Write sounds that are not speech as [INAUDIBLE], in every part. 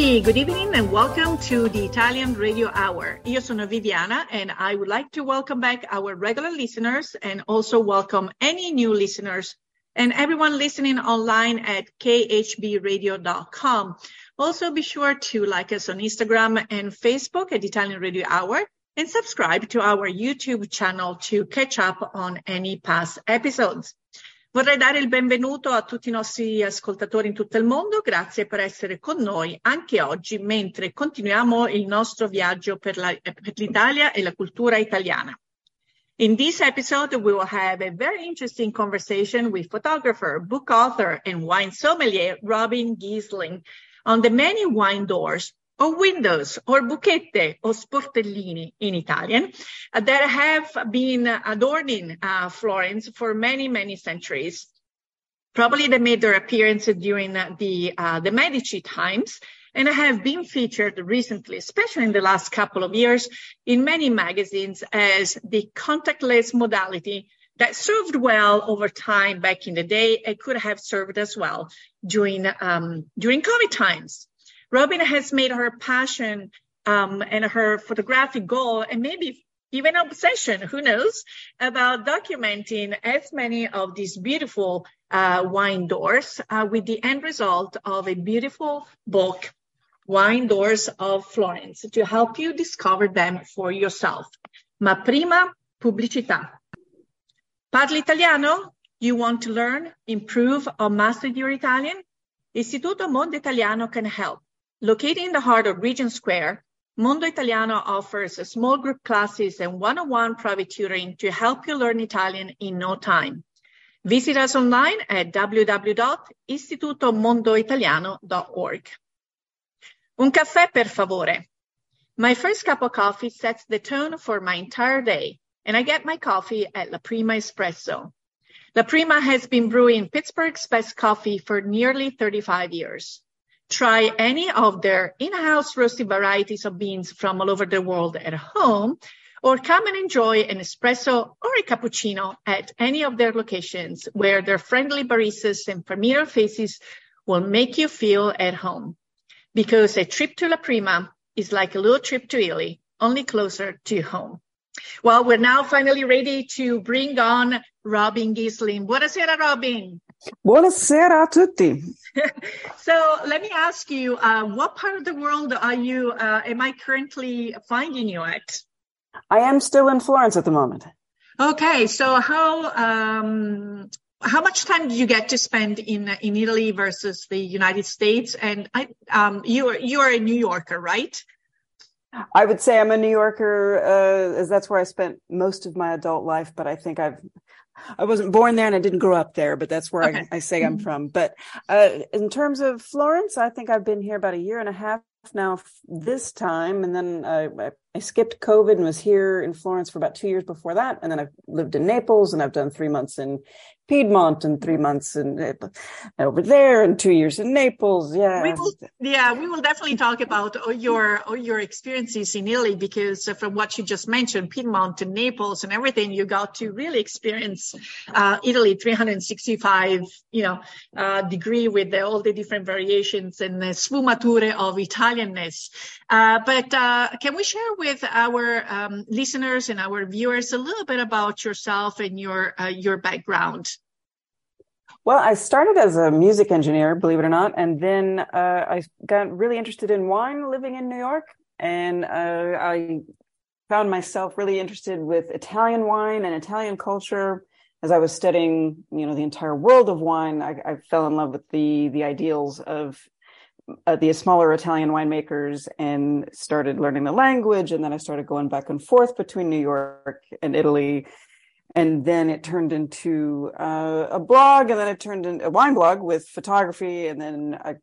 tutti, good evening and welcome to the Italian Radio Hour. Io sono Viviana and I would like to welcome back our regular listeners and also welcome any new listeners and everyone listening online at khbradio.com. Also be sure to like us on Instagram and Facebook at Italian Radio Hour and subscribe to our YouTube channel to catch up on any past episodes. Vorrei dare il benvenuto a tutti i nostri ascoltatori in tutto il mondo, grazie per essere con noi anche oggi mentre continuiamo il nostro viaggio per, la, per l'Italia e la cultura italiana. In this episode, we will have a very interesting conversation with photographer, book author, and wine sommelier Robin Giesling on the many wine doors or windows or buchette or sportellini in Italian that have been adorning uh, Florence for many, many centuries. Probably they made their appearance during the, uh, the Medici times and have been featured recently, especially in the last couple of years, in many magazines as the contactless modality that served well over time back in the day and could have served as well during um, during COVID times. Robbin has made her passion um, and her photographic goal, and maybe even obsession, who knows, about documenting as many of these beautiful uh, wine doors uh, with the end result of a beautiful book, Wine Doors of Florence, to help you discover them for yourself. Ma prima, pubblicità. Parli italiano? You want to learn, improve, or master your Italian? Istituto Mondo Italiano can help. Located in the heart of Regent Square, Mondo Italiano offers small group classes and one-on-one private tutoring to help you learn Italian in no time. Visit us online at www.istitutomondoitaliano.org. Un caffè, per favore. My first cup of coffee sets the tone for my entire day, and I get my coffee at La Prima Espresso. La Prima has been brewing Pittsburgh's best coffee for nearly 35 years. Try any of their in-house roasted varieties of beans from all over the world at home, or come and enjoy an espresso or a cappuccino at any of their locations where their friendly baristas and familiar faces will make you feel at home. Because a trip to La Prima is like a little trip to Italy, only closer to home. Well, we're now finally ready to bring on Robbin Gheesling. Buonasera, Robbin. Buonasera a tutti. [LAUGHS] so let me ask you, uh, what part of the world are you, uh, am I currently finding you at? I am still in Florence at the moment. Okay, so how, um, how much time do you get to spend in in Italy versus the United States? And I, um, you are you are a New Yorker, right? I would say I'm a New Yorker, uh, as that's where I spent most of my adult life. But I think I've I wasn't born there and I didn't grow up there, but that's where okay. I, I, say I'm from. But uh, in terms of Florence, I think I've been here about a year and a half now this time. And then I, I skipped COVID and was here in Florence for about two years before that. And then I've lived in Naples and I've done three months in Piedmont and three months in over there and two years in Naples. Yeah. We will, yeah, we will definitely talk about all your, all your experiences in Italy because from what you just mentioned, Piedmont and Naples and everything, you got to really experience uh, Italy 365, you know, uh, degree with the, all the different variations and the sfumature of Italianness. Uh, but uh, can we share with our um, listeners and our viewers a little bit about yourself and your uh, your background? Well, I started as a music engineer, believe it or not, and then uh, I got really interested in wine living in New York, and uh, I found myself really interested with Italian wine and Italian culture. As I was studying, you know, the entire world of wine, I, I fell in love with the the ideals of uh, the smaller Italian winemakers and started learning the language. And then I started going back and forth between New York and Italy and then it turned into uh, a blog and then it turned into a wine blog with photography and then i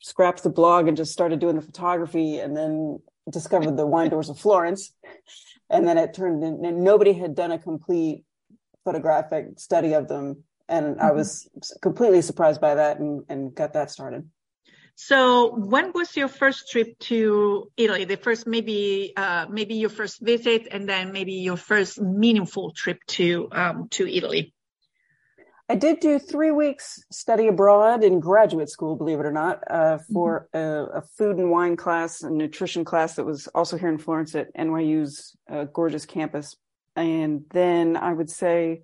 scrapped the blog and just started doing the photography and then discovered the wine doors of florence and then it turned in and nobody had done a complete photographic study of them and mm-hmm. i was completely surprised by that and, and got that started so when was your first trip to Italy? The first, maybe, uh, maybe your first visit and then maybe your first meaningful trip to, um, to Italy. I did do three weeks study abroad in graduate school, believe it or not, uh, for mm-hmm. a, a, food and wine class, a nutrition class that was also here in Florence at NYU's uh, gorgeous campus. And then I would say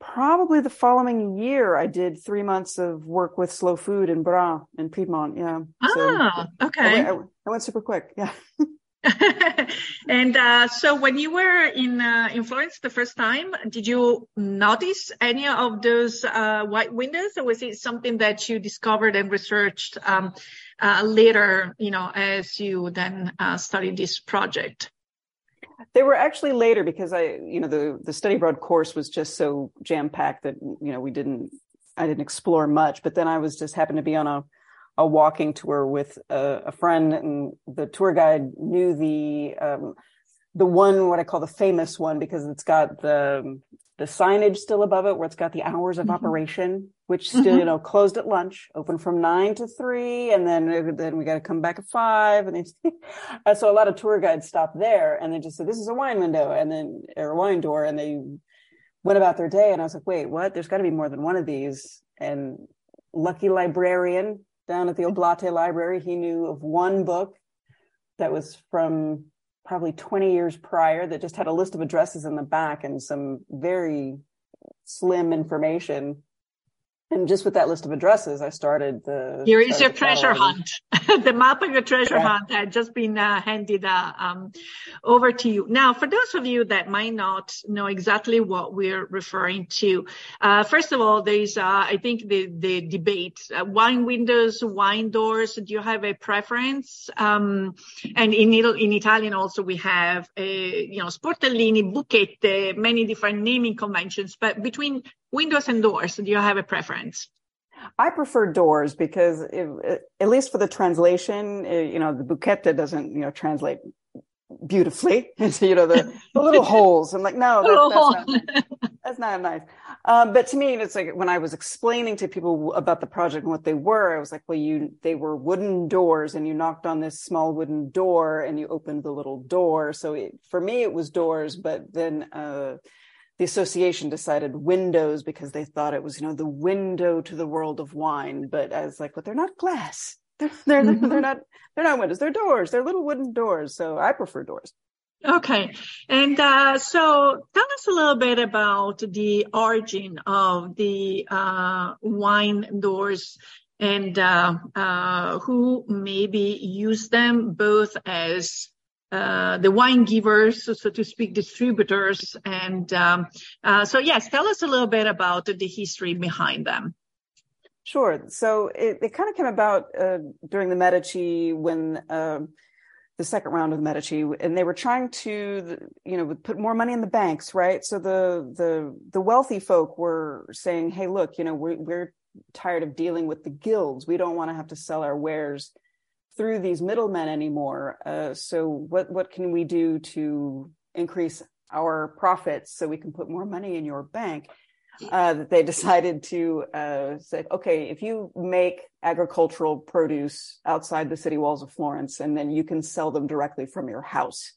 probably the following year, I did three months of work with Slow Food in Bra in Piedmont. Yeah. Ah, so okay. I went, I went super quick. Yeah. [LAUGHS] and uh, so when you were in uh, in Florence the first time, did you notice any of those uh, white windows, or was it something that you discovered and researched um, uh, later? You know, as you then uh, studied this project. They were actually later because I, you know, the the study abroad course was just so jam packed that you know we didn't I didn't explore much. But then I was just happened to be on a a walking tour with a, a friend, and the tour guide knew the um, the one what I call the famous one because it's got the the signage still above it where it's got the hours of mm-hmm. operation, which still mm-hmm. you know closed at lunch, open from nine to three, and then then we got to come back at five, and they, [LAUGHS] so a lot of tour guides stopped there and they just said this is a wine window, and then or a wine door, and they went about their day, and I was like, wait, what? There's got to be more than one of these, and lucky librarian down at the Oblate Library. He knew of one book that was from probably 20 years prior that just had a list of addresses in the back and some very slim information and just with that list of addresses, I started the. Here is your treasure hunt. [LAUGHS] the map of your treasure yeah. hunt had just been uh, handed uh, um, over to you. Now, for those of you that might not know exactly what we're referring to, uh, first of all, there's, uh, I think, the the debate: uh, wine windows, wine doors. Do you have a preference? Um, and in in Italian also we have, a, you know, sportellini, buchette, many different naming conventions. But between windows and doors, do you have a preference? I prefer doors because, it, at least for the translation, you know, the buchetta doesn't, you know, translate beautifully [LAUGHS] into, you know, the, the little [LAUGHS] holes. I'm like, no, that, that's, not, [LAUGHS] that's not nice. Um, but to me, it's like when I was explaining to people about the project and what they were, I was like, well, you, they were wooden doors and you knocked on this small wooden door and you opened the little door. So it, for me, it was doors, but then, uh, the association decided windows because they thought it was, you know, the window to the world of wine. But I was like, but they're not glass. [LAUGHS] They're they're, mm-hmm. they're not they're not windows. They're doors. They're little wooden doors. So I prefer doors. Okay. And uh, so tell us a little bit about the origin of the uh, wine doors and uh, uh who maybe used them both as uh, the wine givers, so to speak, distributors. And um, uh, so, yes, tell us a little bit about the history behind them. Sure. So it, it kind of came about uh, during the Medici when um, the second round of the Medici, and they were trying to, you know, put more money in the banks, right? So the the the wealthy folk were saying, "Hey, look, you know, we're we're tired of dealing with the guilds. We don't want to have to sell our wares." Through these middlemen anymore. Uh, so what what can we do to increase our profits so we can put more money in your bank? Uh, that they [LAUGHS] decided to uh, say, okay, if you make agricultural produce outside the city walls of Florence, and then you can sell them directly from your house.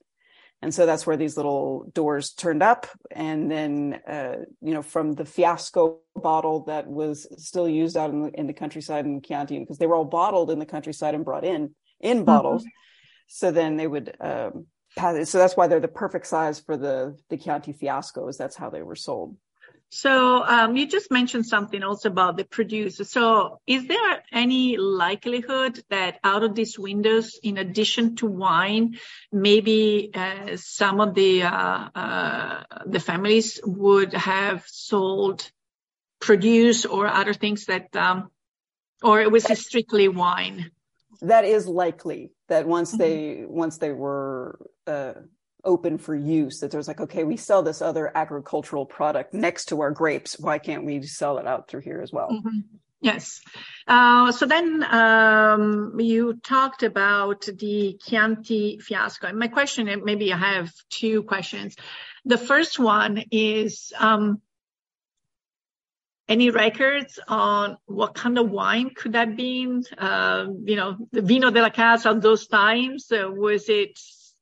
And so that's where these little doors turned up. And then, uh, you know, from the fiasco bottle that was still used out in the, in the countryside in Chianti, because they were all bottled in the countryside and brought in in mm-hmm. bottles. Mm-hmm. So then they would, um, pass, so that's why they're the perfect size for the, the Chianti fiascos. That's how they were sold. So um, you just mentioned something also about the producer. So is there any likelihood that out of these windows, in addition to wine, maybe uh, some of the uh, uh, the families would have sold produce or other things that, um, or it was strictly wine? That is likely that once mm-hmm. they once they were uh, open for use that there's like okay we sell this other agricultural product next to our grapes why can't we sell it out through here as well mm-hmm. yes uh, so then um, you talked about the chianti fiasco and my question maybe i have two questions the first one is um, any records on what kind of wine could that been? Uh, you know, the vino della casa of those times. Uh, was it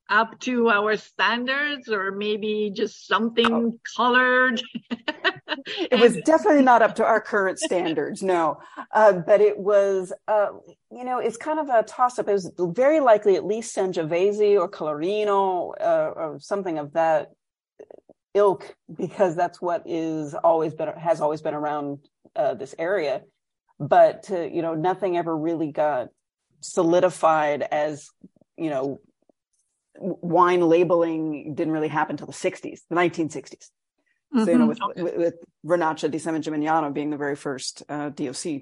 up to our standards or maybe just something oh. colored? [LAUGHS] it was definitely not up to our current standards, no. Uh, but it was, uh, you know, it's kind of a toss up. It was very likely at least Sangiovese or Colorino uh, or something of that ilk, because that's what is always been has always been around uh, this area. But you know, nothing ever really got solidified as you know wine labeling didn't really happen until the 60s, the 1960s. Mm-hmm. So, you know, with, okay. with, with Vernaccia di San Gimignano being the very first uh, DOC.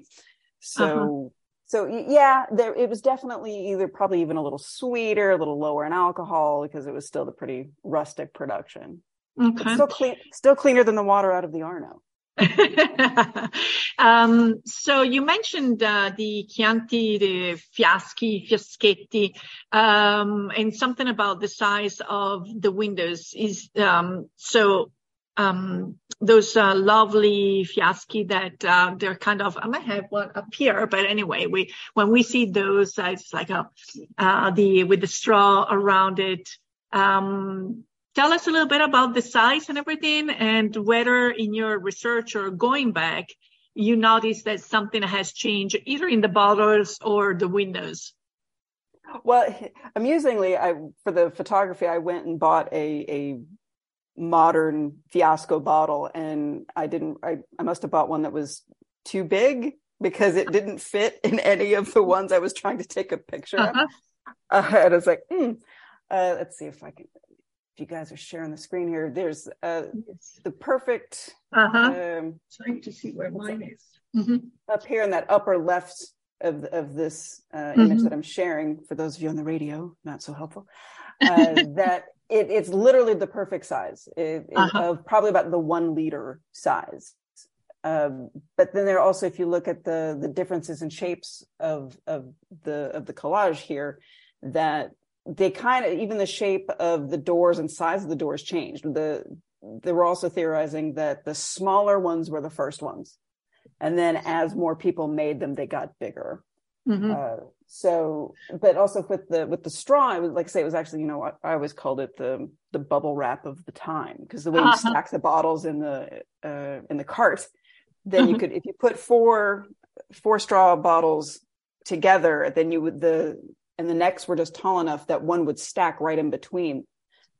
So, uh-huh. so yeah, there, it was definitely either probably even a little sweeter, a little lower in alcohol because it was still the pretty rustic production. Okay. still clean, still cleaner than the water out of the Arno. [LAUGHS] um, so you mentioned uh, the Chianti, the Fiaschi, Fiaschetti, um, and something about the size of the windows is um, so um, those uh, lovely Fiaschi that uh, they're kind of I might have one up here, but anyway, we when we see those, uh, it's like a uh, the with the straw around it. Um, tell us a little bit about the size and everything and whether in your research or going back, you notice that something has changed either in the bottles or the windows. Well, amusingly, I for the photography, I went and bought a a modern fiasco bottle, and I didn't. I, I must have bought one that was too big because it didn't fit in any of the ones I was trying to take a picture uh-huh. of. [LAUGHS] Uh, and I was like, hmm. uh, let's see if I can you guys are sharing the screen here, there's uh, the perfect. Uh-huh. Um, Trying to see where mine is. Mm-hmm. Up here in that upper left of of this uh, mm-hmm. image that I'm sharing for those of you on the radio, not so helpful. Uh, [LAUGHS] that it, it's literally the perfect size it, uh-huh. of probably about the one liter size. Um, but then there also, if you look at the the differences in shapes of of the of the collage here, that they kind of even the shape of the doors and size of the doors changed. The they were also theorizing that the smaller ones were the first ones, and then as more people made them, they got bigger. Mm-hmm. Uh, so, but also with the with the straw, I would like I say it was actually you know I, I always called it the the bubble wrap of the time because the way uh-huh. you stack the bottles in the uh, in the cart, then mm-hmm. you could if you put four four straw bottles together, then you would the and the necks were just tall enough that one would stack right in between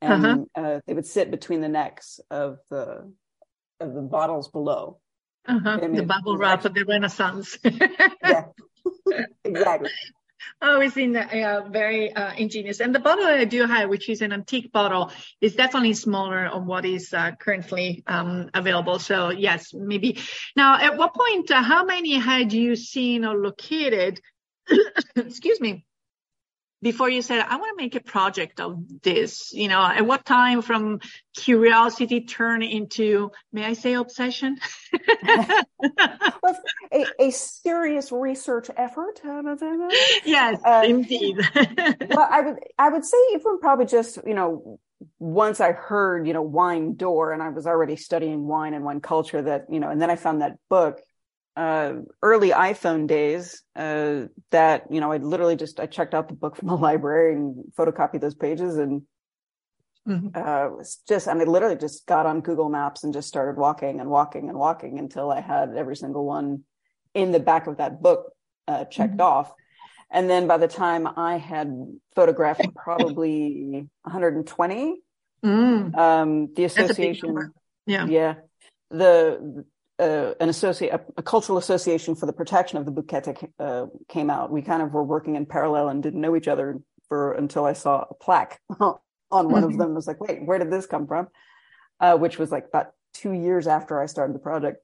and uh-huh. uh, they would sit between the necks of the of the bottles below uh-huh. the bubble wrap of the renaissance yeah [LAUGHS] exactly [LAUGHS] Oh, in uh, very uh, ingenious. And the bottle I do have, which is an antique bottle, is definitely smaller on what is uh, currently um, available. So yes, maybe. Now, at what point, uh, how many had you seen or located? [COUGHS] excuse me before you said, I want to make a project of this, you know, at what time from curiosity turn into, may I say obsession? [LAUGHS] a, a, serious research effort. yes, uh, indeed. [LAUGHS] well, I would, I would say even probably just, you know, once I heard, you know, wine door and I was already studying wine and wine culture that, you know, and then I found that book uh, early iPhone days uh, that you know I literally just I checked out the book from the [LAUGHS] library and photocopied those pages and mm-hmm. uh, was just and I literally just got on Google Maps and just started walking and walking and walking until I had every single one in the back of that book uh, checked mm-hmm. off. And then by the time I had photographed [LAUGHS] probably 120, mm. um, the association, yeah, yeah, the uh, an associate, a, a, cultural association for the protection of the Buchette uh, came out. We kind of were working in parallel and didn't know each other for until I saw a plaque [LAUGHS] on one mm-hmm. of them. I was like, wait, where did this come from? Uh, which was like about two years after I started the project.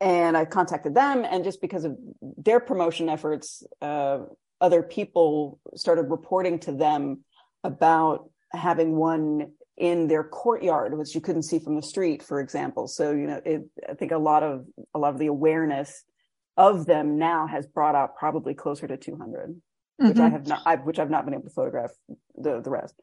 And I contacted them, and just because of their promotion efforts, uh, other people started reporting to them about having one in their courtyard, which you couldn't see from the street, for example. So, you know, it, I think a lot of, a lot of the awareness of them now has brought out probably closer to 200, mm-hmm. which I mm-hmm. have not, I've, which I've not been able to photograph the, the rest.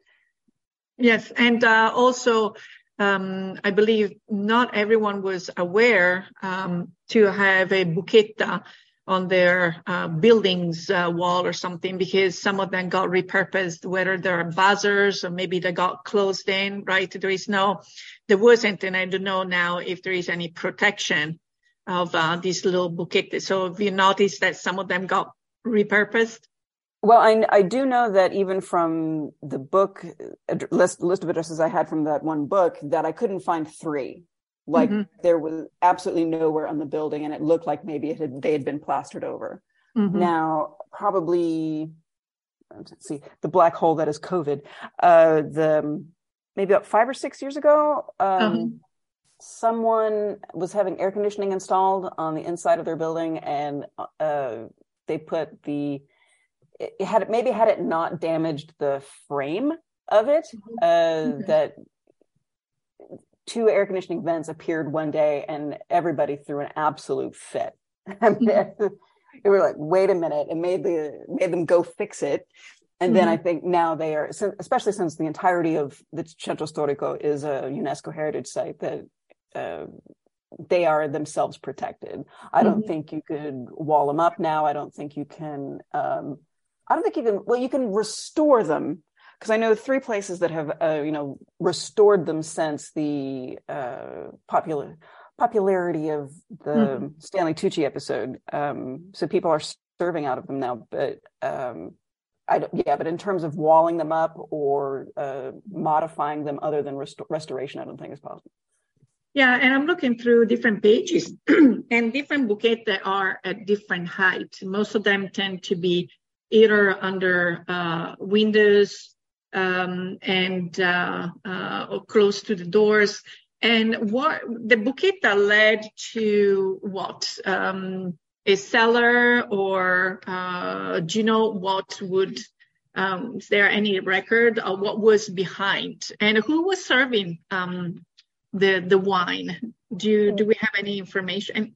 Yes. And, uh, also, um, I believe not everyone was aware, um, to have a buchetta on their uh, buildings uh, wall or something because some of them got repurposed, whether they're buzzers or maybe they got closed in, right? There is no, there wasn't, and I don't know now if there is any protection of uh, these little buchette. So have you noticed that some of them got repurposed? Well, I, I do know that even from the book list, list of addresses I had from that one book, that I couldn't find three. Like mm-hmm. there was absolutely nowhere on the building, and it looked like maybe it had they had been plastered over. Mm-hmm. Now, probably, let's see, the black hole that is COVID. Uh, the maybe about five or six years ago, um, uh-huh. someone was having air conditioning installed on the inside of their building, and uh, they put the it had maybe had it not damaged the frame of it mm-hmm. uh, okay. that two air conditioning vents appeared one day and everybody threw an absolute fit [LAUGHS] mm-hmm. they were like wait a minute it made the made them go fix it and mm-hmm. then I think now they are, especially since the entirety of the Centro Storico is a UNESCO heritage site, that uh, they are themselves protected. I don't mm-hmm. think you could wall them up now. I don't think you can um, I don't think you can. Well, you can restore them because I know three places that have, uh, you know, restored them since the uh, popular popularity of the mm-hmm. Stanley Tucci episode. Um, so people are serving out of them now, but um, I don't, yeah, but in terms of walling them up or uh, modifying them other than rest- restoration, I don't think is possible. Yeah, and I'm looking through different pages [CLEARS THROAT] and different buchette that are at different heights. Most of them tend to be either under uh, windows um, and uh, uh, close to the doors. And what the buchetta led to what? Um, a cellar or uh, do you know what would um, is there any record of what was behind and who was serving um, the the wine do do we have any information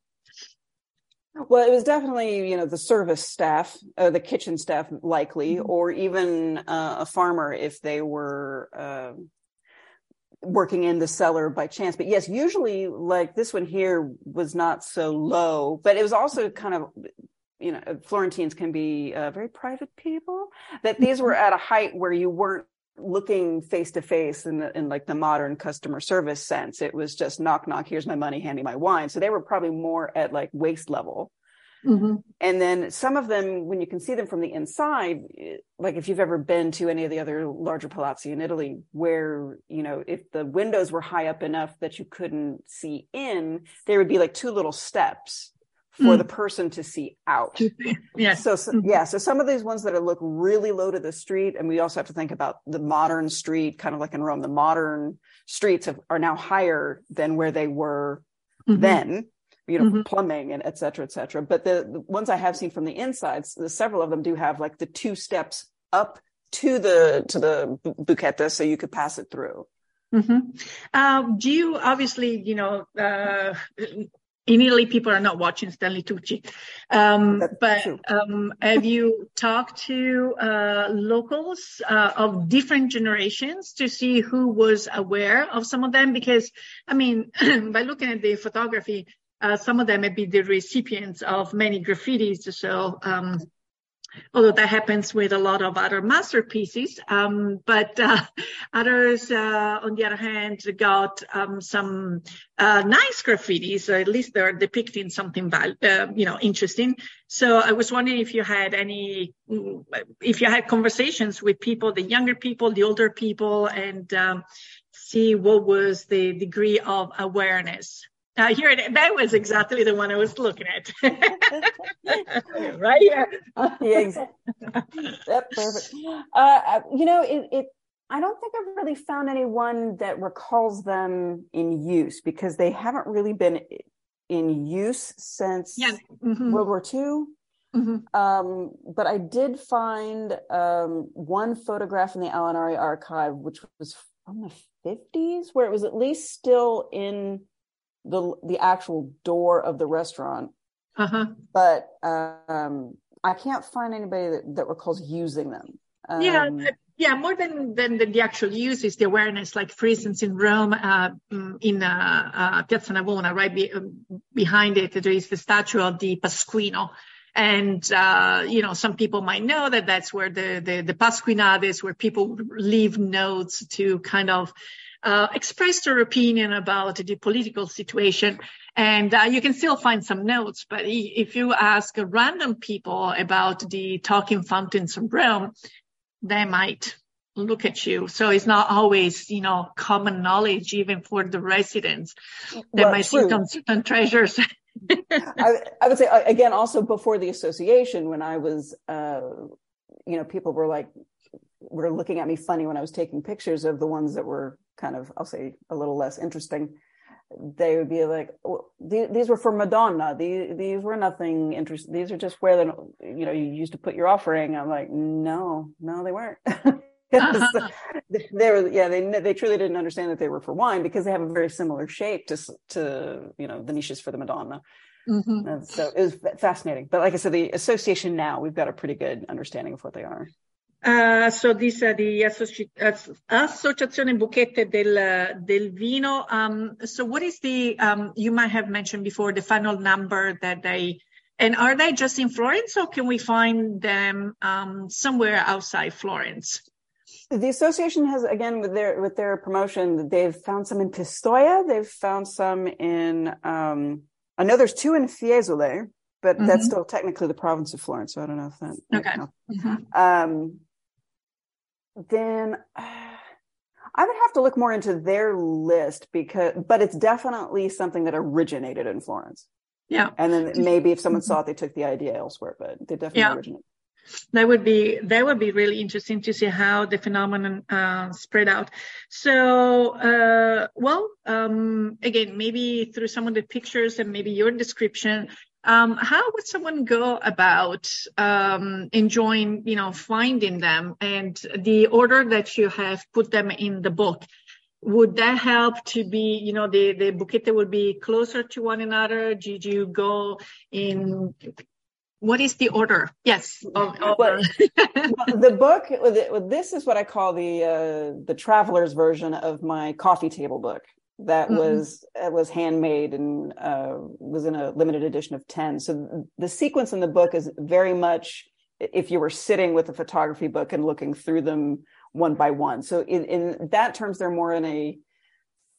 well, it was definitely, you know, the service staff, uh, the kitchen staff, likely, mm-hmm. or even uh, a farmer if they were uh, working in the cellar by chance. But yes, usually, like this one here was not so low, but it was also kind of, you know, Florentines can be uh, very private people. That these were mm-hmm. at a height where you weren't looking face to face in in like the modern customer service sense. It was just knock knock. Here's my money. Hand me my wine. So they were probably more at like waist level. Mm-hmm. And then some of them, when you can see them from the inside, like if you've ever been to any of the other larger palazzi in Italy, where, you know, if the windows were high up enough that you couldn't see in, there would be like two little steps for mm. the person to see out. yeah. So, so mm-hmm. yeah. So some of these ones that are look really low to the street, and we also have to think about the modern street, kind of like in Rome. The modern streets have, are now higher than where they were mm-hmm. then. You know, mm-hmm. plumbing and et cetera, et cetera. But the, the ones I have seen from the insides, the, several of them do have like the two steps up to the to the buchetta, so you could pass it through. Mm-hmm. Uh, do you obviously, you know, uh, in Italy, people are not watching Stanley Tucci. Um, but um, have you talked to uh, locals uh, of different generations to see who was aware of some of them? Because, I mean, [CLEARS THROAT] by looking at the photography, uh, some of them may be the recipients of many graffitis. So, um, although that happens with a lot of other masterpieces. Um, but uh, others, uh, on the other hand, got um, some uh, nice graffitis, at least they're depicting something, val- uh, you know, interesting. So I was wondering if you had any, if you had conversations with people, the younger people, the older people, and um, see what was the degree of awareness uh, here it, that was exactly the one I was looking at. [LAUGHS] right here. [LAUGHS] yeah, exactly. Yep, perfect. Uh, uh, you know, it, it, I don't think I've really found anyone that recalls them in use because they haven't really been in use since yeah. mm-hmm. World War II. Mm-hmm. Um, but I did find um, one photograph in the Alinari archive, which was from the 50s, where it was at least still in the the actual door of the restaurant. Uh-huh. But um, I can't find anybody that, that recalls using them. Um, yeah, yeah. More than than the, the, actual use is the awareness. Like for instance, in Rome, uh, mm, in uh, uh, Piazza Navona, right be, um, behind it, there is the statue of the Pasquino. And, uh, you know, some people might know that that's where the, the, the Pasquinades, where people leave notes to kind of, uh, express their opinion about the political situation. And uh, you can still find some notes, but if you ask random people about the talking fountains of Rome, they might look at you. So it's not always, you know, common knowledge, even for the residents. They well, might true. sit on certain treasures. [LAUGHS] I, I, would say uh, again, also before the association, when I was, uh, you know, people were like, were looking at me funny when I was taking pictures of the ones that were kind of, I'll say, a little less interesting. They would be like, well, these, these were for Madonna. These, these were nothing interesting. These are just where the, you know, you used to put your offering. I'm like, no, no, they weren't. [LAUGHS] uh-huh. [LAUGHS] they were yeah they they truly didn't understand that they were for wine because they have a very similar shape to to you know the niches for the madonna mm-hmm. and so it was fascinating but like i said the association now we've got a pretty good understanding of what they are Uh, so this uh, the associ- Associazione Buchette del, del Vino. Um, so what is the, um, you might have mentioned before, the final number that they, and are they just in Florence or can we find them um, somewhere outside Florence? The association has again with their with their promotion, they've found some in Pistoia, they've found some in um I know there's two in Fiesole, but mm-hmm. that's still technically the province of Florence, so I don't know if that Okay. Mm-hmm. Um then uh, [SIGHS] I would have to look more into their list because but it's definitely something that originated in Florence. Yeah. And then maybe if someone mm-hmm. saw it, they took the idea elsewhere, but they definitely yeah. originated that would be that would be really interesting to see how the phenomenon uh, spread out. So, uh, well, um, again, maybe through some of the pictures and maybe your description, um, how would someone go about um, enjoying, you know, finding them and the order that you have put them in the book? Would that help to be, you know, the the buchette would be closer to one another? Did you go in what is the order? Yes. Well, the book. This is what I call the uh, the traveler's version of my coffee table book. That mm-hmm. was was handmade and uh, was in a limited edition of ten. So the sequence in the book is very much if you were sitting with a photography book and looking through them one by one. So in, in that terms, they're more in a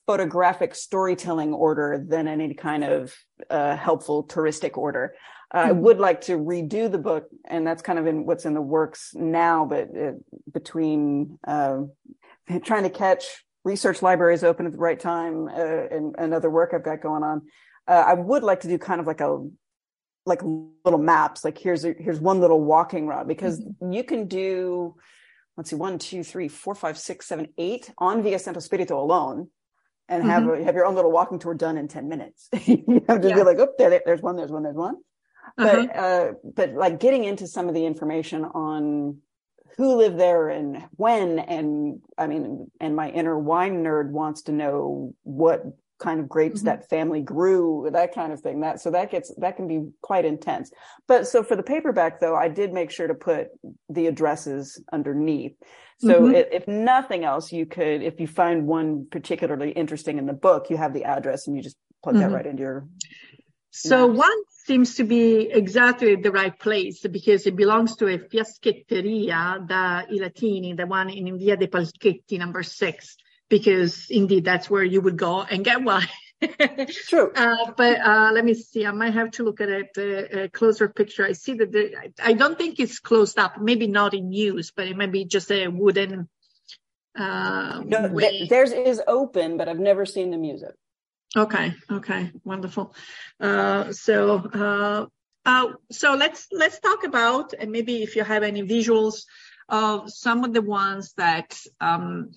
photographic storytelling order than any kind of uh, helpful touristic order. I hmm. would like to redo the book, and that's kind of in what's in the works now. But uh, between uh, trying to catch research libraries open at the right time uh, and, and, other work I've got going on, uh, I would like to do kind of like a like little maps. Like here's a, here's one little walking route because mm-hmm. you can do let's see one two three four five six seven eight on Via Santo Spirito alone and have mm-hmm. have your own little walking tour done in 10 minutes. [LAUGHS] you have to yeah. be like, oh, there, there's one, there's one, there's one but uh-huh. uh, but like getting into some of the information on who lived there and when and i mean and my inner wine nerd wants to know what kind of grapes mm-hmm. that family grew that kind of thing that so that gets that can be quite intense but so for the paperback though i did make sure to put the addresses underneath so mm-hmm. if, if nothing else you could if you find one particularly interesting in the book you have the address and you just plug mm-hmm. that right into your so one seems to be exactly the right place because it belongs to a fiaschetteria da i Latini, the one in Via dei Palchetti, number six, because indeed that's where you would go and get wine. [LAUGHS] True. Uh, but uh, let me see. I might have to look at it, uh, a closer picture. I see that the, I don't think it's closed up. Maybe not in use, but it might be just a wooden. Uh, no, theirs is open, but I've never seen them use it. Okay. Okay. Wonderful. Uh, so, uh, uh, so let's let's talk about and maybe if you have any visuals of some of the ones that um,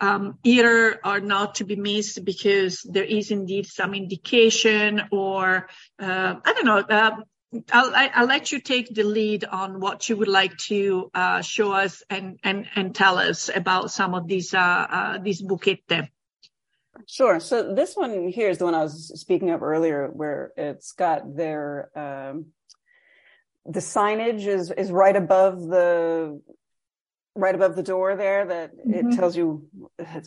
um, either are not to be missed because there is indeed some indication or uh, I don't know. Uh, I'll, I'll, let you take the lead on what you would like to uh, show us and, and, and tell us about some of these these buchette. Sure. So this one here is the one I was speaking of earlier, where it's got their um, the signage is is right above the right above the door there that mm-hmm. it tells you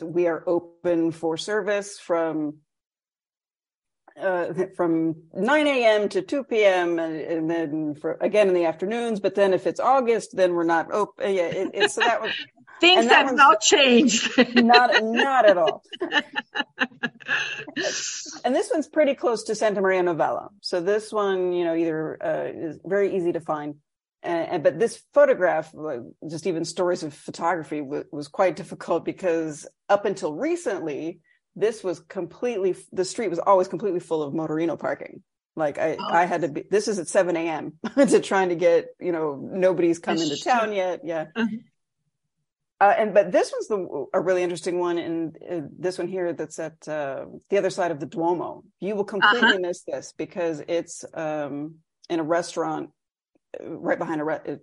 we are open for service from uh, from 9 a.m. to 2 p.m. And, and, then for again in the afternoons. But then if it's August, then we're not open. Yeah, it, it, so that was things have not changed. not not at all. [LAUGHS] and this one's pretty close to Santa Maria Novella. So this one, you know, either uh, is very easy to find. And, but this photograph, just even stories of photography, w- was quite difficult because up until recently, this was completely the street was always completely full of motorino parking like i oh. i had to be this is at 7 a.m [LAUGHS] to trying to get you know nobody's come into town yet yeah uh-huh. Uh, and but this one's the a really interesting one and uh, this one here that's at uh, the other side of the duomo you will completely uh-huh. miss this because it's um in a restaurant uh, right behind a re-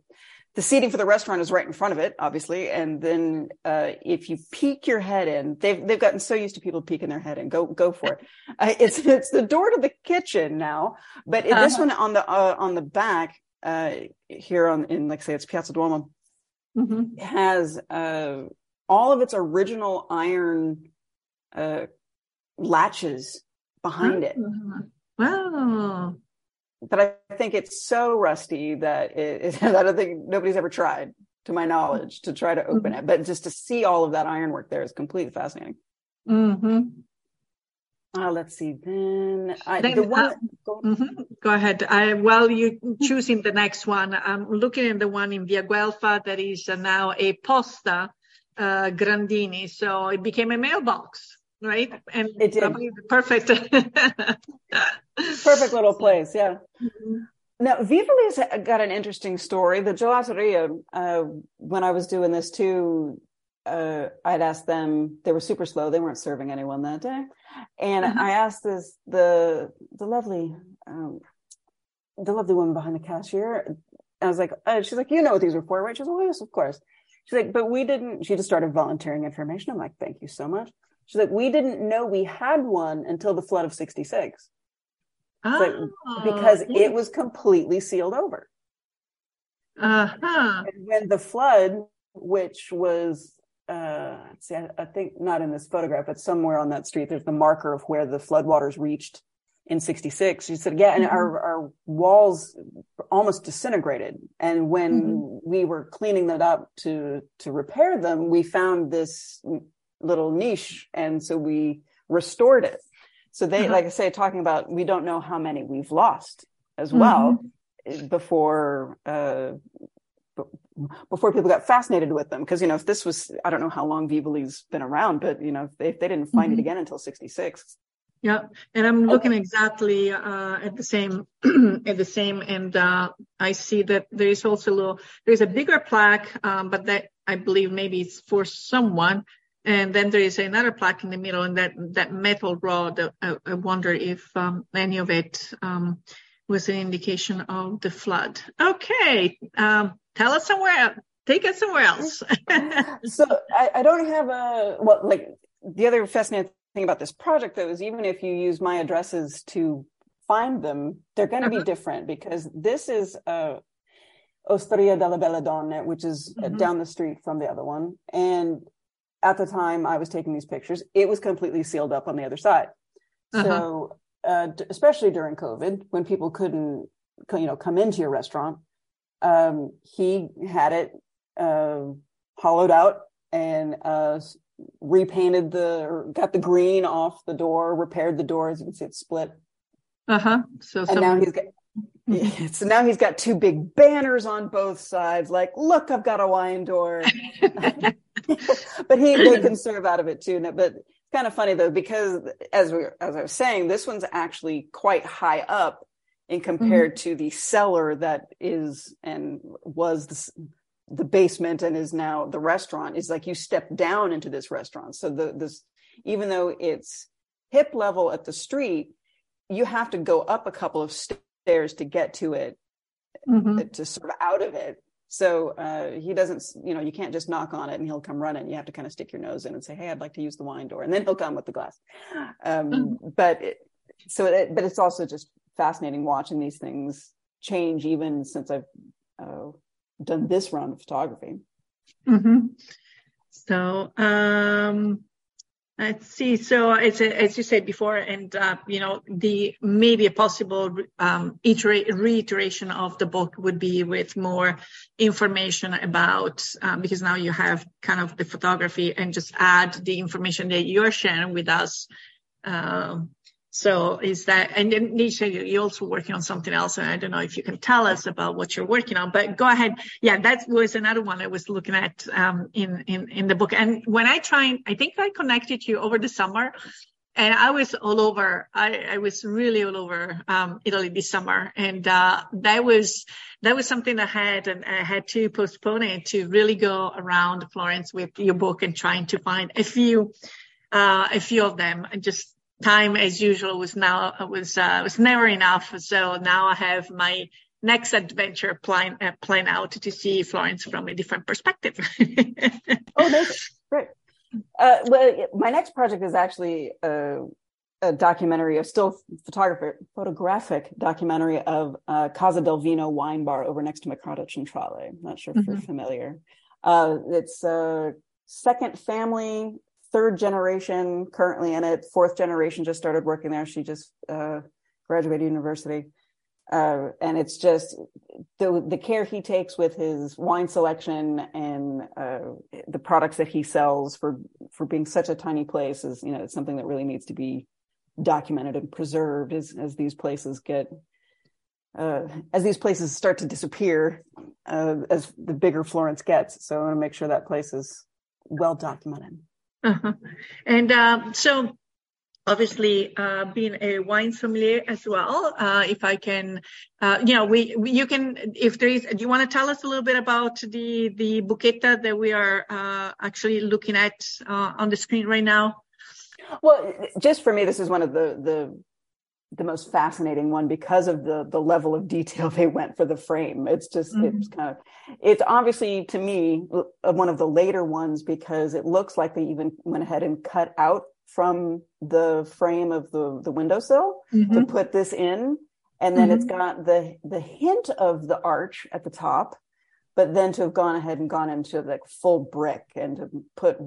the seating for the restaurant is right in front of it, obviously. And then uh, if you peek your head in, they've they've gotten so used to people peeking their head in. Go go for it. [LAUGHS] Uh, it's it's the door to the kitchen now, but uh-huh. this one on the uh, on the back uh, here on in like say it's Piazza Duomo mm-hmm. has uh, all of its original iron uh, latches behind it. Mm-hmm. Wow but I think it's so rusty that it, [LAUGHS] I don't think nobody's ever tried, to my knowledge, to try to open mm-hmm. it. But just to see all of that ironwork there is completely fascinating. Mm-hmm. Uh, let's see. Then, I, then the one. Uh, go, mm-hmm. go, ahead. I, while you choosing the next one, I'm looking at the one in Via Guelfa that is now a posta uh, Grandini. So it became a mailbox right? And it did. perfect. [LAUGHS] perfect little [LAUGHS] place, yeah. Mm-hmm. Now, Vivoli's got an interesting story. The gelateria, uh, when I was doing this too, uh, I'd asked them, they were super slow. They weren't serving anyone that day. And uh-huh. I asked this, the, the lovely, um, the lovely woman behind the cashier. I was like, uh, she's like, you know what these were for, right? She's like, oh, yes, of course. She's like, but we didn't, she just started volunteering information. I'm like, thank you so much. She's like, we didn't know we had one until the flood of 66. Oh, like, because yes. it was completely sealed over. Uh-huh. And when the flood, which was, uh, see, I, I, think not in this photograph, but somewhere on that street, there's the marker of where the floodwaters reached in 66. She said, yeah, and mm-hmm. our, our walls almost disintegrated. And when mm-hmm. we were cleaning that up to, to repair them, we found this little niche. And so we restored it. So they, uh-huh. like I say, talking about, we don't know how many we've lost as well mm-hmm. before, uh, before people got fascinated with them. Cause, you know, if this was, I don't know how long Vivoli's been around, but you know, if they, if they didn't find mm-hmm. it again until 66. Yeah. And I'm looking okay. exactly, uh, at the same, [CLEARS THROAT] at the same. And, uh, I see that there is also a little, there's a bigger plaque, um, but that I believe maybe it's for someone and then there is another plaque in the middle, and that that metal rod. I, I wonder if um, any of it um, was an indication of the flood. Okay, um, tell us somewhere. Take us somewhere else. [LAUGHS] so I, I, don't have a well, like the other fascinating thing about this project, though, is even if you use my addresses to find them, they're going to uh-huh. be different because this is uh, Osteria delle Belle Donne, which is mm-hmm. down the street from the other one, and at the time I was taking these pictures, it was completely sealed up on the other side. Uh-huh. So, uh, especially during COVID, when people couldn't, you know, come into your restaurant, um, he had it uh, hollowed out and uh, repainted the, got the green off the door, repaired the door. As you can see, it's split. Uh huh. So, and now he's got, so now he's got two big banners on both sides, like, look, I've got a wine door. [LAUGHS] but he they can serve out of it too. But it's kind of funny though, because as we as I was saying, this one's actually quite high up in compared mm-hmm. to the cellar that is and was the, the basement and is now the restaurant is like you step down into this restaurant. So the this even though it's hip level at the street, you have to go up a couple of stairs to get to it mm-hmm. to sort of out of it so uh, he doesn't, you know, you can't just knock on it and he'll come running. You have to kind of stick your nose in and say, "Hey, I'd like to use the wine door," and then he'll come with the glass. Um, mm-hmm. But it, so, it, but it's also just fascinating watching these things change, even since I've uh, done this round of photography. Mm-hmm. So, um, Let's see. So as, as you said before, and uh, you know, the maybe a possible um, iterate, reiteration of the book would be with more information about um, because now you have kind of the photography and just add the information that you're sharing with us. Uh, so is that, and then Nisha, you're also working on something else. And I don't know if you can tell us about what you're working on, but go ahead. Yeah, that was another one I was looking at, um, in, in, in the book. And when I tried, I think I connected you over the summer and I was all over. I, I was really all over um, Italy this summer, and uh, that was that was something I had, and I had to postpone it to really go around Florence with your book and trying to find a few uh, a few of them, and just time as usual was now was uh, was never enough. So now I have my next adventure plan uh, plan out to see Florence from a different perspective. [LAUGHS] oh, that's great. Uh, well, my next project is actually a, a, documentary, a still photographer, photographic documentary of uh, Casa del Vino wine bar over next to Mercato Centrale. I'm not sure if mm-hmm. you're familiar. Uh, it's a second family third generation currently in it. Fourth generation just started working there. She just uh, graduated university. Uh, and it's just the the care he takes with his wine selection and uh, the products that he sells for for being such a tiny place is you know it's something that really needs to be documented and preserved as as these places get uh, as these places start to disappear uh, as the bigger Florence gets. So I want to make sure that place is well documented. Uh-huh. And uh, so, obviously, uh, being a wine sommelier as well, uh, if I can, uh, you know, we, we, you can, if there is, do you want to tell us a little bit about the the buchetta that we are uh, actually looking at uh, on the screen right now? Well, just for me, this is one of the the the most fascinating one because of the the level of detail [LAUGHS] they went for the frame. It's just mm-hmm. it's kind of it's obviously to me one of the later ones because it looks like they even went ahead and cut out from the frame of the the windowsill mm-hmm. to put this in and then mm-hmm. it's got the the hint of the arch at the top but then to have gone ahead and gone into like full brick and to put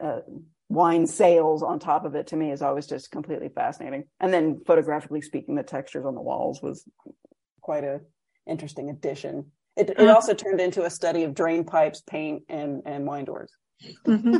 uh, wine sales on top of it to me is always just completely fascinating. And then photographically speaking, the textures on the walls was quite a interesting addition. It, it also turned into a study of drain pipes, paint, and and wine doors. Mm-hmm.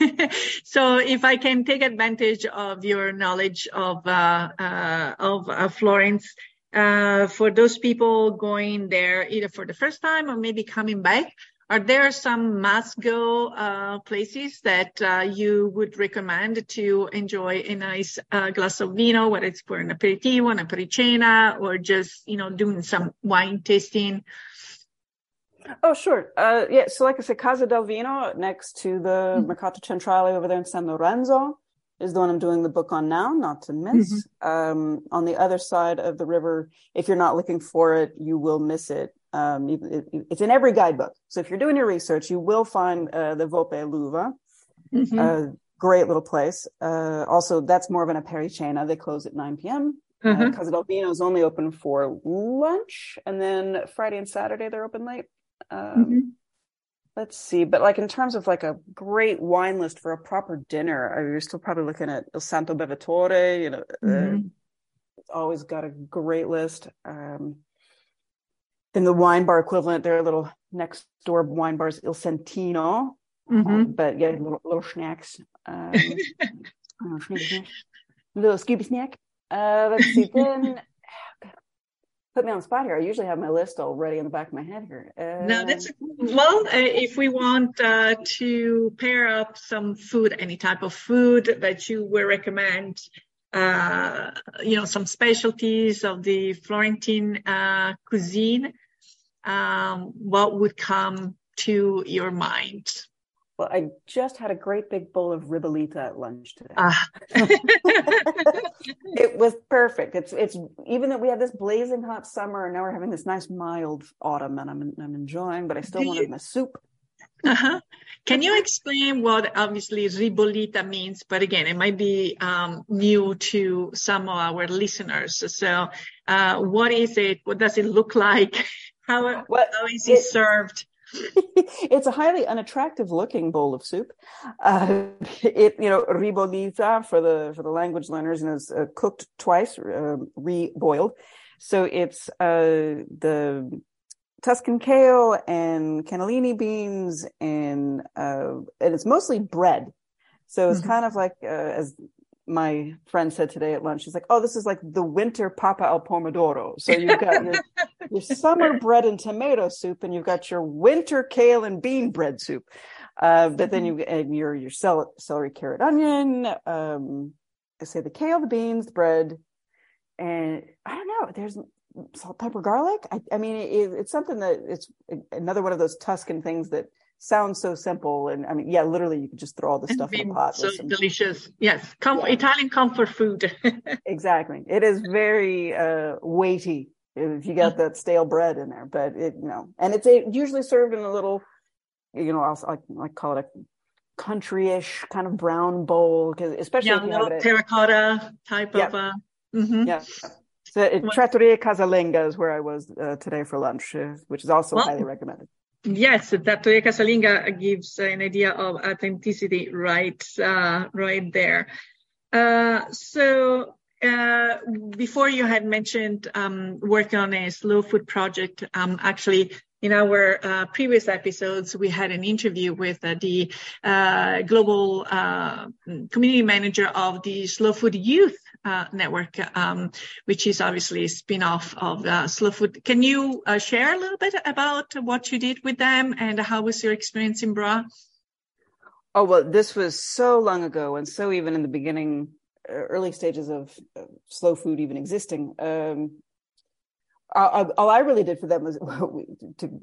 [LAUGHS] so, if I can take advantage of your knowledge of uh, uh, of uh, Florence, uh, for those people going there either for the first time or maybe coming back, are there some must-go uh, places that uh, you would recommend to enjoy a nice uh, glass of vino, whether it's for an aperitivo, an apericena, or just you know doing some wine tasting? Oh, sure. Uh, yeah. So, like I said, Casa del Vino, next to the mm-hmm. Mercato Centrale over there in San Lorenzo, is the one I'm doing the book on now, not to miss. Mm-hmm. Um, on the other side of the river, if you're not looking for it, you will miss it. Um, it, it's in every guidebook. So if you're doing your research, you will find uh, the Volpe L'Uva, mm-hmm. a great little place. Uh, also, that's more of an apericena. They close at 9 p.m. Uh, mm-hmm. Uh, Casa del Vino is only open for lunch, and then Friday and Saturday they're open late. Um, mm-hmm. Let's see, but like in terms of like a great wine list for a proper dinner, you're still probably looking at Il Santo Bevitore. You know, uh, mm-hmm. it's always got a great list. Um, then the wine bar equivalent, their little next door wine bars, Il Santino. Mm-hmm. Um, but yeah, little, little snacks. Um, [LAUGHS] little Scooby snack. Uh, let's see. [LAUGHS] Then put me on the spot here. I usually have my list already in the back of my head here. Uh, no, that's well. Uh, if we want uh, to pair up some food, any type of food that you would recommend, uh, you know, some specialties of the Florentine uh, cuisine um, what would come to your mind? Well, I just had a great big bowl of ribollita at lunch today. Ah. [LAUGHS] it was perfect. It's it's even that we have this blazing hot summer and now we're having this nice mild autumn, and I'm I'm enjoying, but I still Do wanted you... my soup. Uh-huh. Can you explain what obviously ribollita means? But again, it might be um, new to some of our listeners. So, uh, what is it? What does it look like? [LAUGHS] How, well, how is it served? [LAUGHS] it's a highly unattractive looking bowl of soup. Uh, [LAUGHS] it, you know, ribollita for the for the language learners, and it's uh, cooked twice, uh, re-boiled. So it's uh, the Tuscan kale and cannellini beans, and uh, and it's mostly bread. So it's mm-hmm. kind of like uh, as my friend said today at lunch, she's like, "Oh, this is like the winter pappa al pomodoro." So [LAUGHS] you've got your, your summer bread and tomato soup, and you've got your winter kale and bean bread soup. Uh, but then mm-hmm. you and your your celery, carrot, onion. Um, I say the kale, the beans, the bread, and I don't know. There's salt, pepper, garlic. I, I mean, it, it's something that it's another one of those Tuscan things that sounds so simple. And I mean, yeah, literally, you could just throw all the stuff in the pot. So some... delicious. Yes, Com- yeah. Italian comfort food. [LAUGHS] exactly. It is very uh, weighty if you got that stale bread in there, but it, you know, and it's a, usually served in a little, you know, I'll, I, I call it a country-ish kind of brown bowl, because especially yeah, little terracotta type yeah. of. Uh, mm-hmm. Yeah. So it, Trattoria Casalinga is where I was uh, today for lunch, uh, which is also well, highly recommended. Yes, Trattoria Casalinga gives an idea of authenticity right, uh, right there. Uh, so uh, before you had mentioned um, working on a slow food project. Um, actually, in our uh, previous episodes, we had an interview with uh, the uh, global uh, community manager of the Slow Food Youth uh, Network, um, which is obviously a spin-off of uh, Slow Food. Can you share a little bit about what you did with them and how was your experience in Bra? Oh well, this was so long ago, and so even in the beginning, early stages of slow food even existing. Um, all, all I really did for them was [LAUGHS] to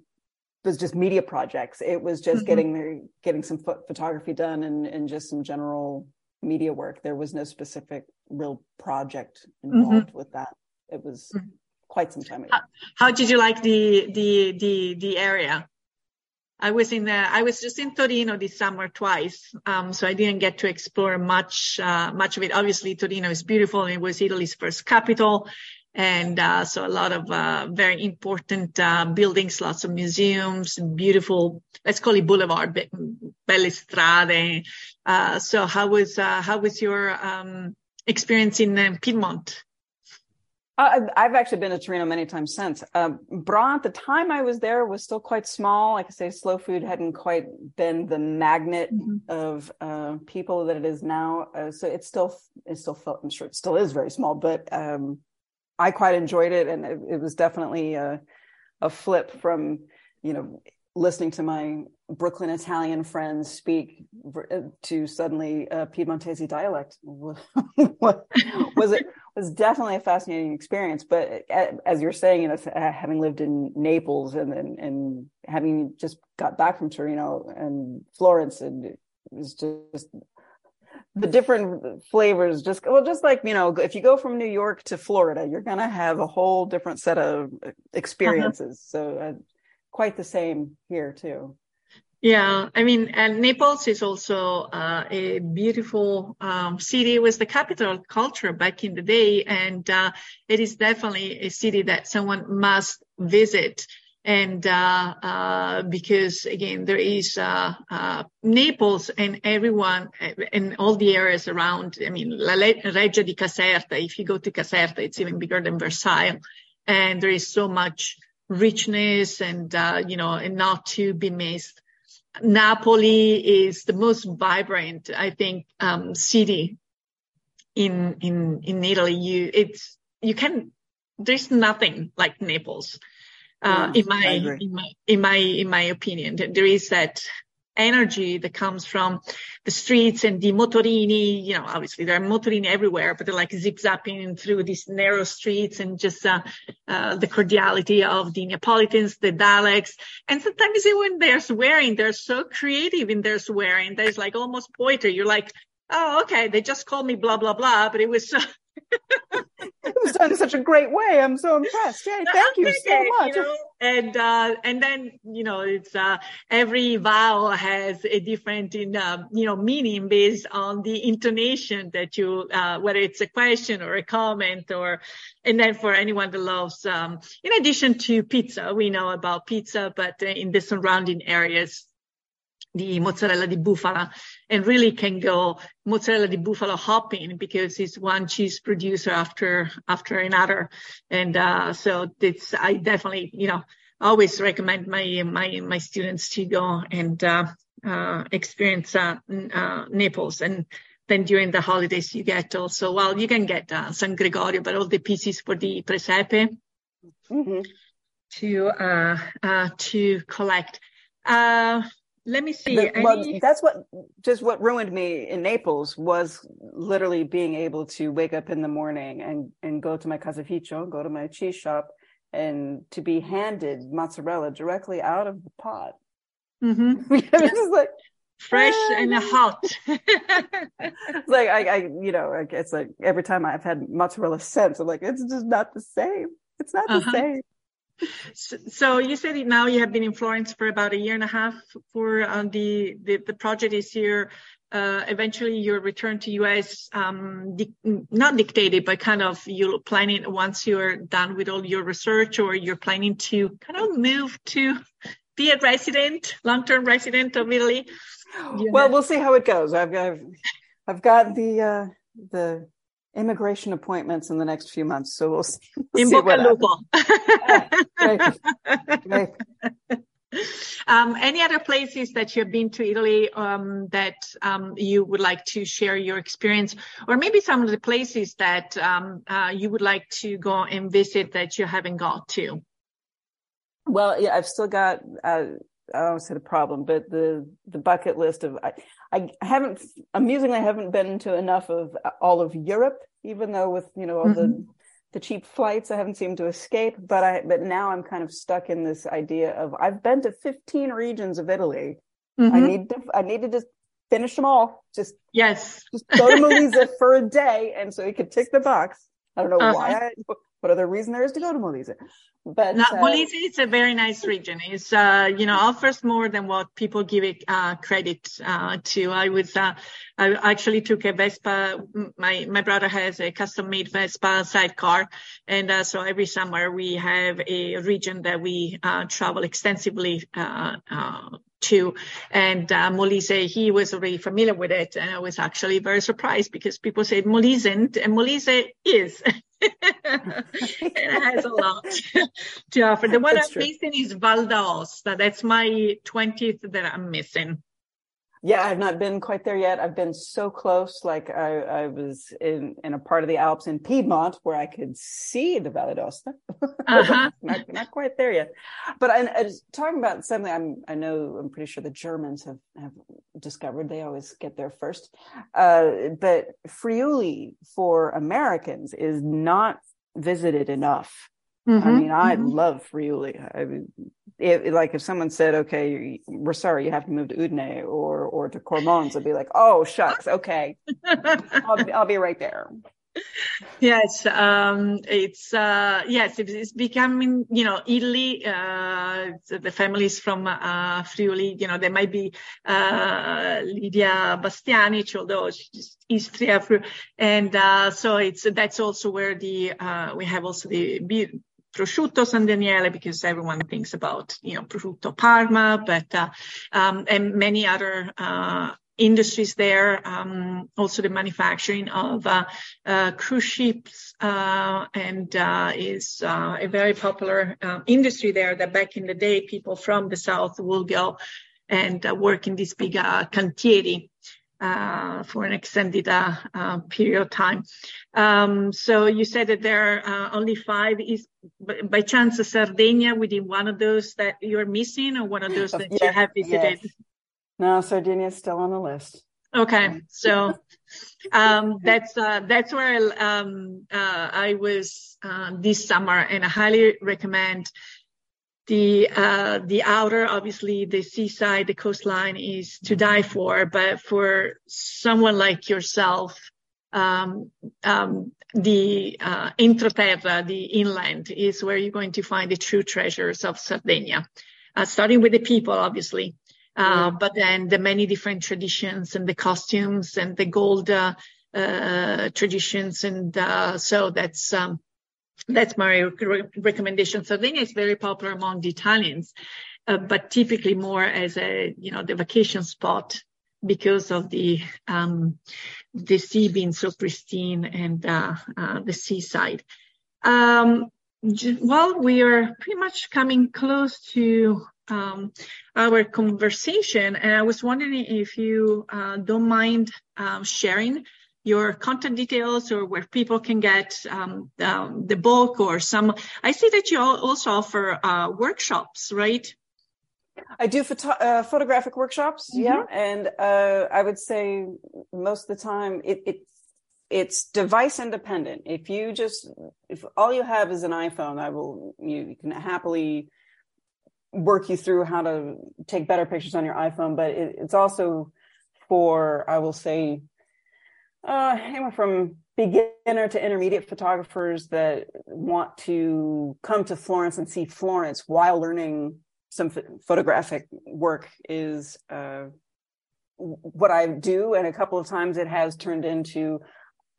was just media projects. It was just mm-hmm. getting their getting some photography done and and just some general media work. There was no specific real project involved mm-hmm. with that. It was mm-hmm. quite some time ago. How, how, did you like the the the the area? I was in the, I was just in Torino this summer twice, um, so I didn't get to explore much uh, much of it. Obviously, Torino is beautiful. It was Italy's first capital, and uh, so a lot of uh, very important uh, buildings, lots of museums, beautiful, let's call it boulevard, belle strade. Uh, so how was uh, how was your um, experience in uh, Piedmont? I've actually been to Torino many times since. Um, Bra at the time I was there was still quite small. Like I say, slow food hadn't quite been the magnet mm-hmm. of uh, people that it is now. Uh, so it still it still felt. I'm sure it still is very small, but um, I quite enjoyed it, and it, it was definitely a, a flip from you know listening to my Brooklyn Italian friends speak uh, to suddenly a Piedmontese dialect [LAUGHS] was it was definitely a fascinating experience. But uh, as you're saying, you know, having lived in Naples and and, and having just got back from Torino and Florence, and it was just the different flavors just well just like you know if you go from new york to florida you're going to have a whole different set of experiences uh-huh. so uh, quite the same here too. Yeah i mean and naples is also uh, a beautiful um, city. It was the capital of culture back in the day and uh, it is definitely a city that someone must visit and uh, uh, because again there is uh, uh Naples and everyone and all the areas around. I mean, La di Caserta. If you go to Caserta, it's even bigger than Versailles, and there is so much richness and uh, you know, and not to be missed. Napoli is the most vibrant, I think, um, city in in in Italy. You it's you can there's nothing like Naples uh, in my in my in my in my opinion. There is that energy that comes from the streets and the motorini. You know, obviously there are motorini everywhere, but they're like zip zapping through these narrow streets and just uh, uh, the cordiality of the Neapolitans, the dialects, and sometimes even they're swearing, they're so creative in their swearing. There's like almost poetry. You're like, oh, okay, they just called me blah, blah, blah, but it was, [LAUGHS] it was done in such a great way. I'm so impressed. Yay, thank you so much. You know? And uh, and then you know it's uh, every vowel has a different in uh, you know meaning based on the intonation that you uh, whether it's a question or a comment or and then for anyone that loves um, in addition to pizza we know about pizza but in the surrounding areas the mozzarella di bufala and really can go mozzarella di bufalo hopping because it's one cheese producer after after another. And uh, so it's i definitely you know always recommend my my my students to go and uh, uh, experience uh, uh, naples. And then during the holidays you get also well you can get uh, san gregorio but all the pieces for the presepe mm-hmm. to to collect let me see. The, well, that's what just what ruined me in Naples was literally being able to wake up in the morning and and go to my caseificio, go to my cheese shop, and to be handed mozzarella directly out of the pot. Mm-hmm. [LAUGHS] it's like fresh ah, and hot. it's [LAUGHS] [LAUGHS] like I, I, you know, like it's like every time I've had mozzarella since, I'm like, it's just not the same. It's not uh-huh. the same. So you said now you have been in Florence for about a year and a half for uh, the, the, the project is here. Uh, eventually your return to US, um, di- not dictated, but kind of you're planning once you're done with all your research or you're planning to kind of move to be a resident, long-term resident of Italy. Well, we'll see how it goes. I've, I've, I've got the, uh, the immigration appointments in the next few months. So we'll [LAUGHS] see. We'll in see lupo. [LAUGHS] Um, any other places that you've been to Italy um, that um, you would like to share your experience, or maybe some of the places that um, uh, you would like to go and visit that you haven't got to? Well, yeah, I've still got. Uh, I don't say the problem, but the the bucket list of I, I haven't amusingly I haven't been to enough of all of Europe, even though with you know all mm-hmm. the the cheap flights I haven't seemed to escape. But I but now I'm kind of stuck in this idea of I've been to 15 regions of Italy. Mm-hmm. I need to I need to just finish them all. Just yes, just go to Molise [LAUGHS] for a day, and so you could tick the box. I don't know uh-huh. why. I, what other reason there is to go to Molise? But uh, Molise is a very nice region. It's uh, you know offers more than what people give it uh, credit uh, to. I was uh, I actually took a Vespa. My my brother has a custom made Vespa sidecar, and uh, so every summer we have a region that we travel extensively to. And uh, Molise, he was already familiar with it. And I was actually very surprised because people said Molise and Molise is. [LAUGHS] [LAUGHS] it has a lot to offer. The one that's I'm true. missing is Val d'Aosta. That's my 20th that I'm missing. Yeah, I've not been quite there yet. I've been so close. Like I, I was in, in a part of the Alps in Piedmont where I could see the Valle d'Aosta. Uh-huh. [LAUGHS] not, not quite there yet. But I, I was talking about something I'm, I know, I'm pretty sure the Germans have, have discovered. They always get there first. Uh, but Friuli for Americans is not visited enough. Mm-hmm, I mean, I mm-hmm. love Friuli. I mean, it, like if someone said, "Okay, we're sorry, you have to move to Udine or or to Cormons," I'd be like, "Oh shucks, okay, I'll, I'll be right there." [LAUGHS] yes um, it's uh, yes it's becoming you know italy uh, the families from uh, friuli you know there might be uh, lydia bastianich although she's istria and uh, so it's that's also where the uh, we have also the prosciutto San Daniele because everyone thinks about, you know, prosciutto Parma, but, uh, um, and many other, uh, industries there, um, also the manufacturing of uh, uh, cruise ships, uh, and uh, is a very popular industry there. That back in the day, people from the south will go and work in these big cantieri uh, for an extended uh, uh, period of time. Um, so you said that there are uh, only five. Is by chance Sardinia within one of those that you're missing, or one of those that yeah, you have visited? Yes. No, Sardinia is still on the list. Okay, so um, that's uh, that's where um, uh, I was this summer, and I highly recommend the uh, the outer, obviously, the seaside, the coastline is to die for. But for someone like yourself, um, um, the uh, the inland, is where you're going to find the true treasures of Sardinia. Uh, starting with the people, obviously, uh, but then the many different traditions and the costumes and the gold uh, uh, traditions, and uh, so that's um, that's my re- recommendation. Sardinia is very popular among the Italians, uh, but typically more as a, you know, the vacation spot because of the, um, the sea being so pristine and, uh, uh, the seaside. Um, well, we are pretty much coming close to um, our conversation, and I was wondering if you uh, don't mind uh, sharing your contact details or where people can get um, um, the book or some. I see that you also offer uh, workshops, right? I do photo- uh, photographic workshops, mm-hmm. yeah, and uh, I would say most of the time it, it it's device independent. If you just if all you have is an iPhone, I will you, you can happily work you through how to take better pictures on your iPhone, but it, it's also for I will say uh, anywhere from beginner to intermediate photographers that want to come to Florence and see Florence while learning some ph- photographic work is uh, what I do. And a couple of times it has turned into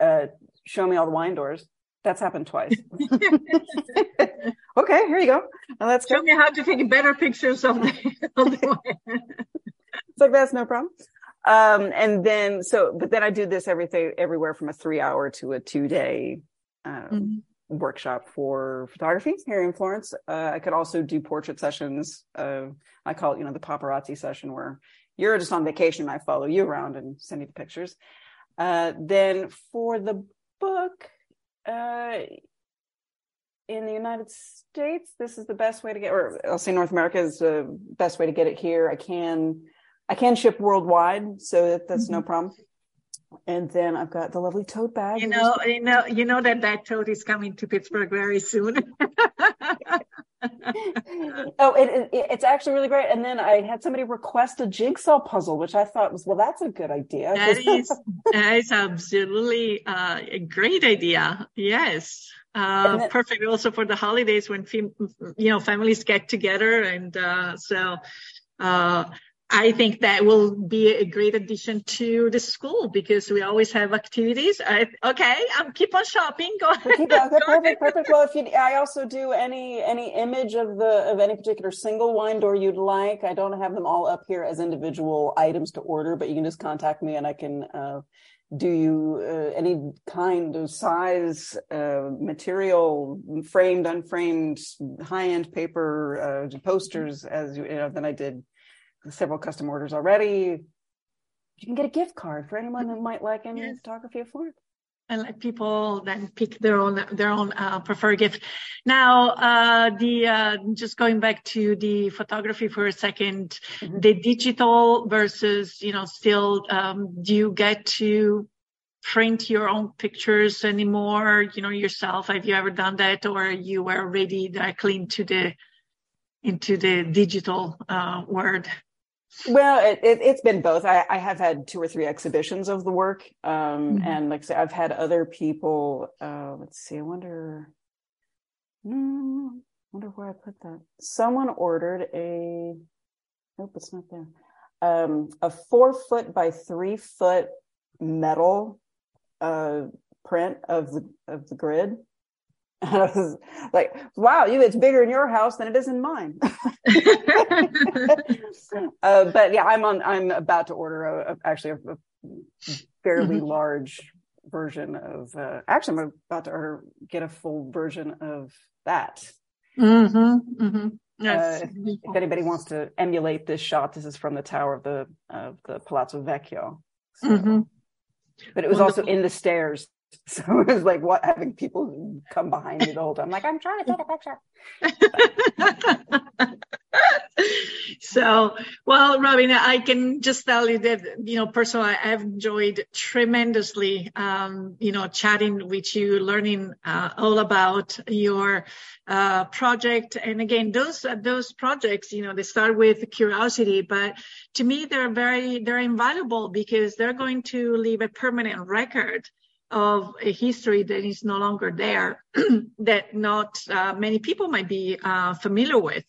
uh, show me all the wine doors. That's happened twice. [LAUGHS] [LAUGHS] okay, here you go. Now let's show go. me how to take better pictures of the, of the wine. [LAUGHS] it's like that's no problem. Um, and then so, but then I do this everything everywhere from a three hour to a two day um, mm-hmm. workshop for photography here in Florence. Uh, I could also do portrait sessions. Uh, I call it, you know, the paparazzi session where you're just on vacation. I follow you around and send you the pictures. Uh, then for the book, uh, in the United States, this is the best way to get, or I'll say North America is the best way to get it here. I can I can ship worldwide, so that, that's mm-hmm. no problem. And then I've got the lovely tote bag. You know, you know, you know that that tote is coming to Pittsburgh very soon. [LAUGHS] oh, it, it, it's actually really great. And then I had somebody request a jigsaw puzzle, which I thought was, well, that's a good idea. That [LAUGHS] is, that is absolutely uh, a great idea. Yes. Uh, then, perfect also for the holidays when, you know, families get together. And uh, so, uh, I think that will be a great addition to the school because we always have activities. I, okay, I'm keep on shopping. Go ahead. Okay, perfect, perfect. Well, if you, I also do any any image of the of any particular single wine door you'd like. I don't have them all up here as individual items to order, but you can just contact me and I can uh, do you uh, any kind of size, uh, material, framed, unframed, high end paper uh, posters as you, you know, than I did several custom orders already. You can get a gift card for anyone who might like any yes. photography of Florence. And let people then pick their own their own uh, preferred gift. Now, uh, the uh, just going back to the photography for a 2nd mm-hmm. the digital versus you know still um, do you get to print your own pictures anymore? You know yourself. Have you ever done that, or you were already directly into the into the digital uh, world? Well, it, has it, been both. I, I, have had two or three exhibitions of the work, um, mm-hmm. and like I said, I've had other people. Uh, let's see. I wonder. Hmm, wonder where I put that. Someone ordered a. Nope, it's not there. Um, a four foot by three foot metal uh, print of the of the grid and I was like, wow, you, it's bigger in your house than it is in mine. [LAUGHS] [LAUGHS] uh, but yeah, I'm on, I'm about to order a, a actually a, a fairly mm-hmm. large version of, uh, actually I'm about to order, get a full version of that. Mm-hmm, mm-hmm. Yes. Uh, if anybody wants to emulate this shot, this is from the tower of the, of the Palazzo Vecchio. So, mm-hmm. But it was Wonderful. also in the stairs So it was like what having people come behind me the whole time. I'm like, I'm trying to take a picture. [LAUGHS] so well, Robbin, I can just tell you that, you know, personally, I've enjoyed tremendously, um, you know, chatting with you, learning uh, all about your uh, project. And again, those uh, those projects, you know, they start with curiosity, but to me, they're very they're invaluable because they're going to leave a permanent record of a history that is no longer there, [CLEARS THROAT] that not uh, many people might be uh, familiar with.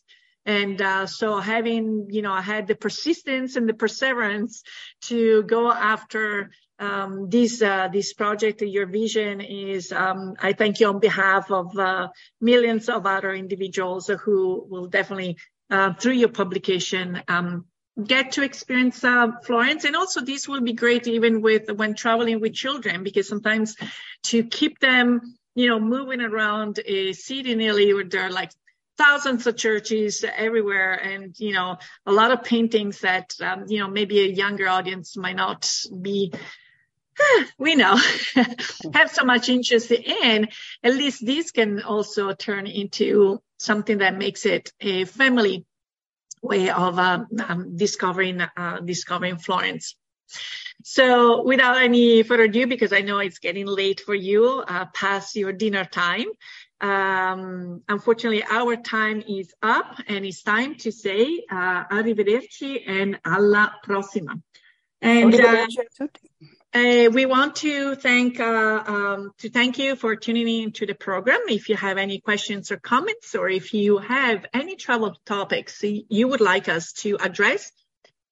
And uh, so having, you know, I had the persistence and the perseverance to go after um, this uh, this project. Your vision is, um, I thank you on behalf of uh, millions of other individuals who will definitely, uh, through your publication, um, get to experience uh, Florence. And also, this will be great even with when traveling with children, because sometimes to keep them, you know, moving around a city in Italy where there are like thousands of churches everywhere and you know a lot of paintings that um, you know maybe a younger audience might not be [SIGHS] we know [LAUGHS] have so much interest in at least this can also turn into something that makes it a family way of um, um, discovering uh, discovering florence. So without any further ado because i know it's getting late for you uh, past your dinner time. Um, unfortunately, our time is up and it's time to say uh, arrivederci and alla prossima. And uh, uh, we want to thank uh, um, to thank you for tuning in to the program. If you have any questions or comments, or if you have any travel topics you would like us to address,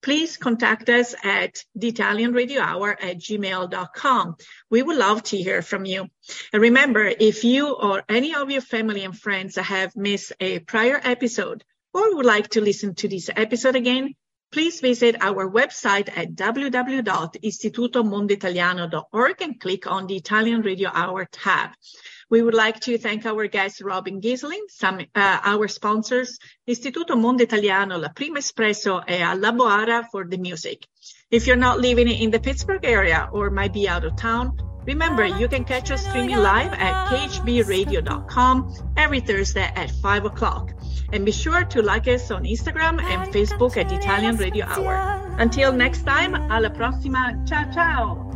please contact us at the Italian Radio Hour at gmail.com. We would love to hear from you. And remember, if you or any of your family and friends have missed a prior episode or would like to listen to this episode again, please visit our website at www.istitutomonditaliano.org and click on the Italian Radio Hour tab. We would like to thank our guest, Robbin Gheesling, some, uh, our sponsors, Istituto Mondo Italiano, La Prima Espresso, and La Boara for the music. If you're not living in the Pittsburgh area or might be out of town, Remember, you can catch us streaming live at khbradio.com every Thursday at 5 o'clock. And be sure to like us on Instagram and Facebook at Italian Radio Hour. Until next time, alla prossima. Ciao, ciao.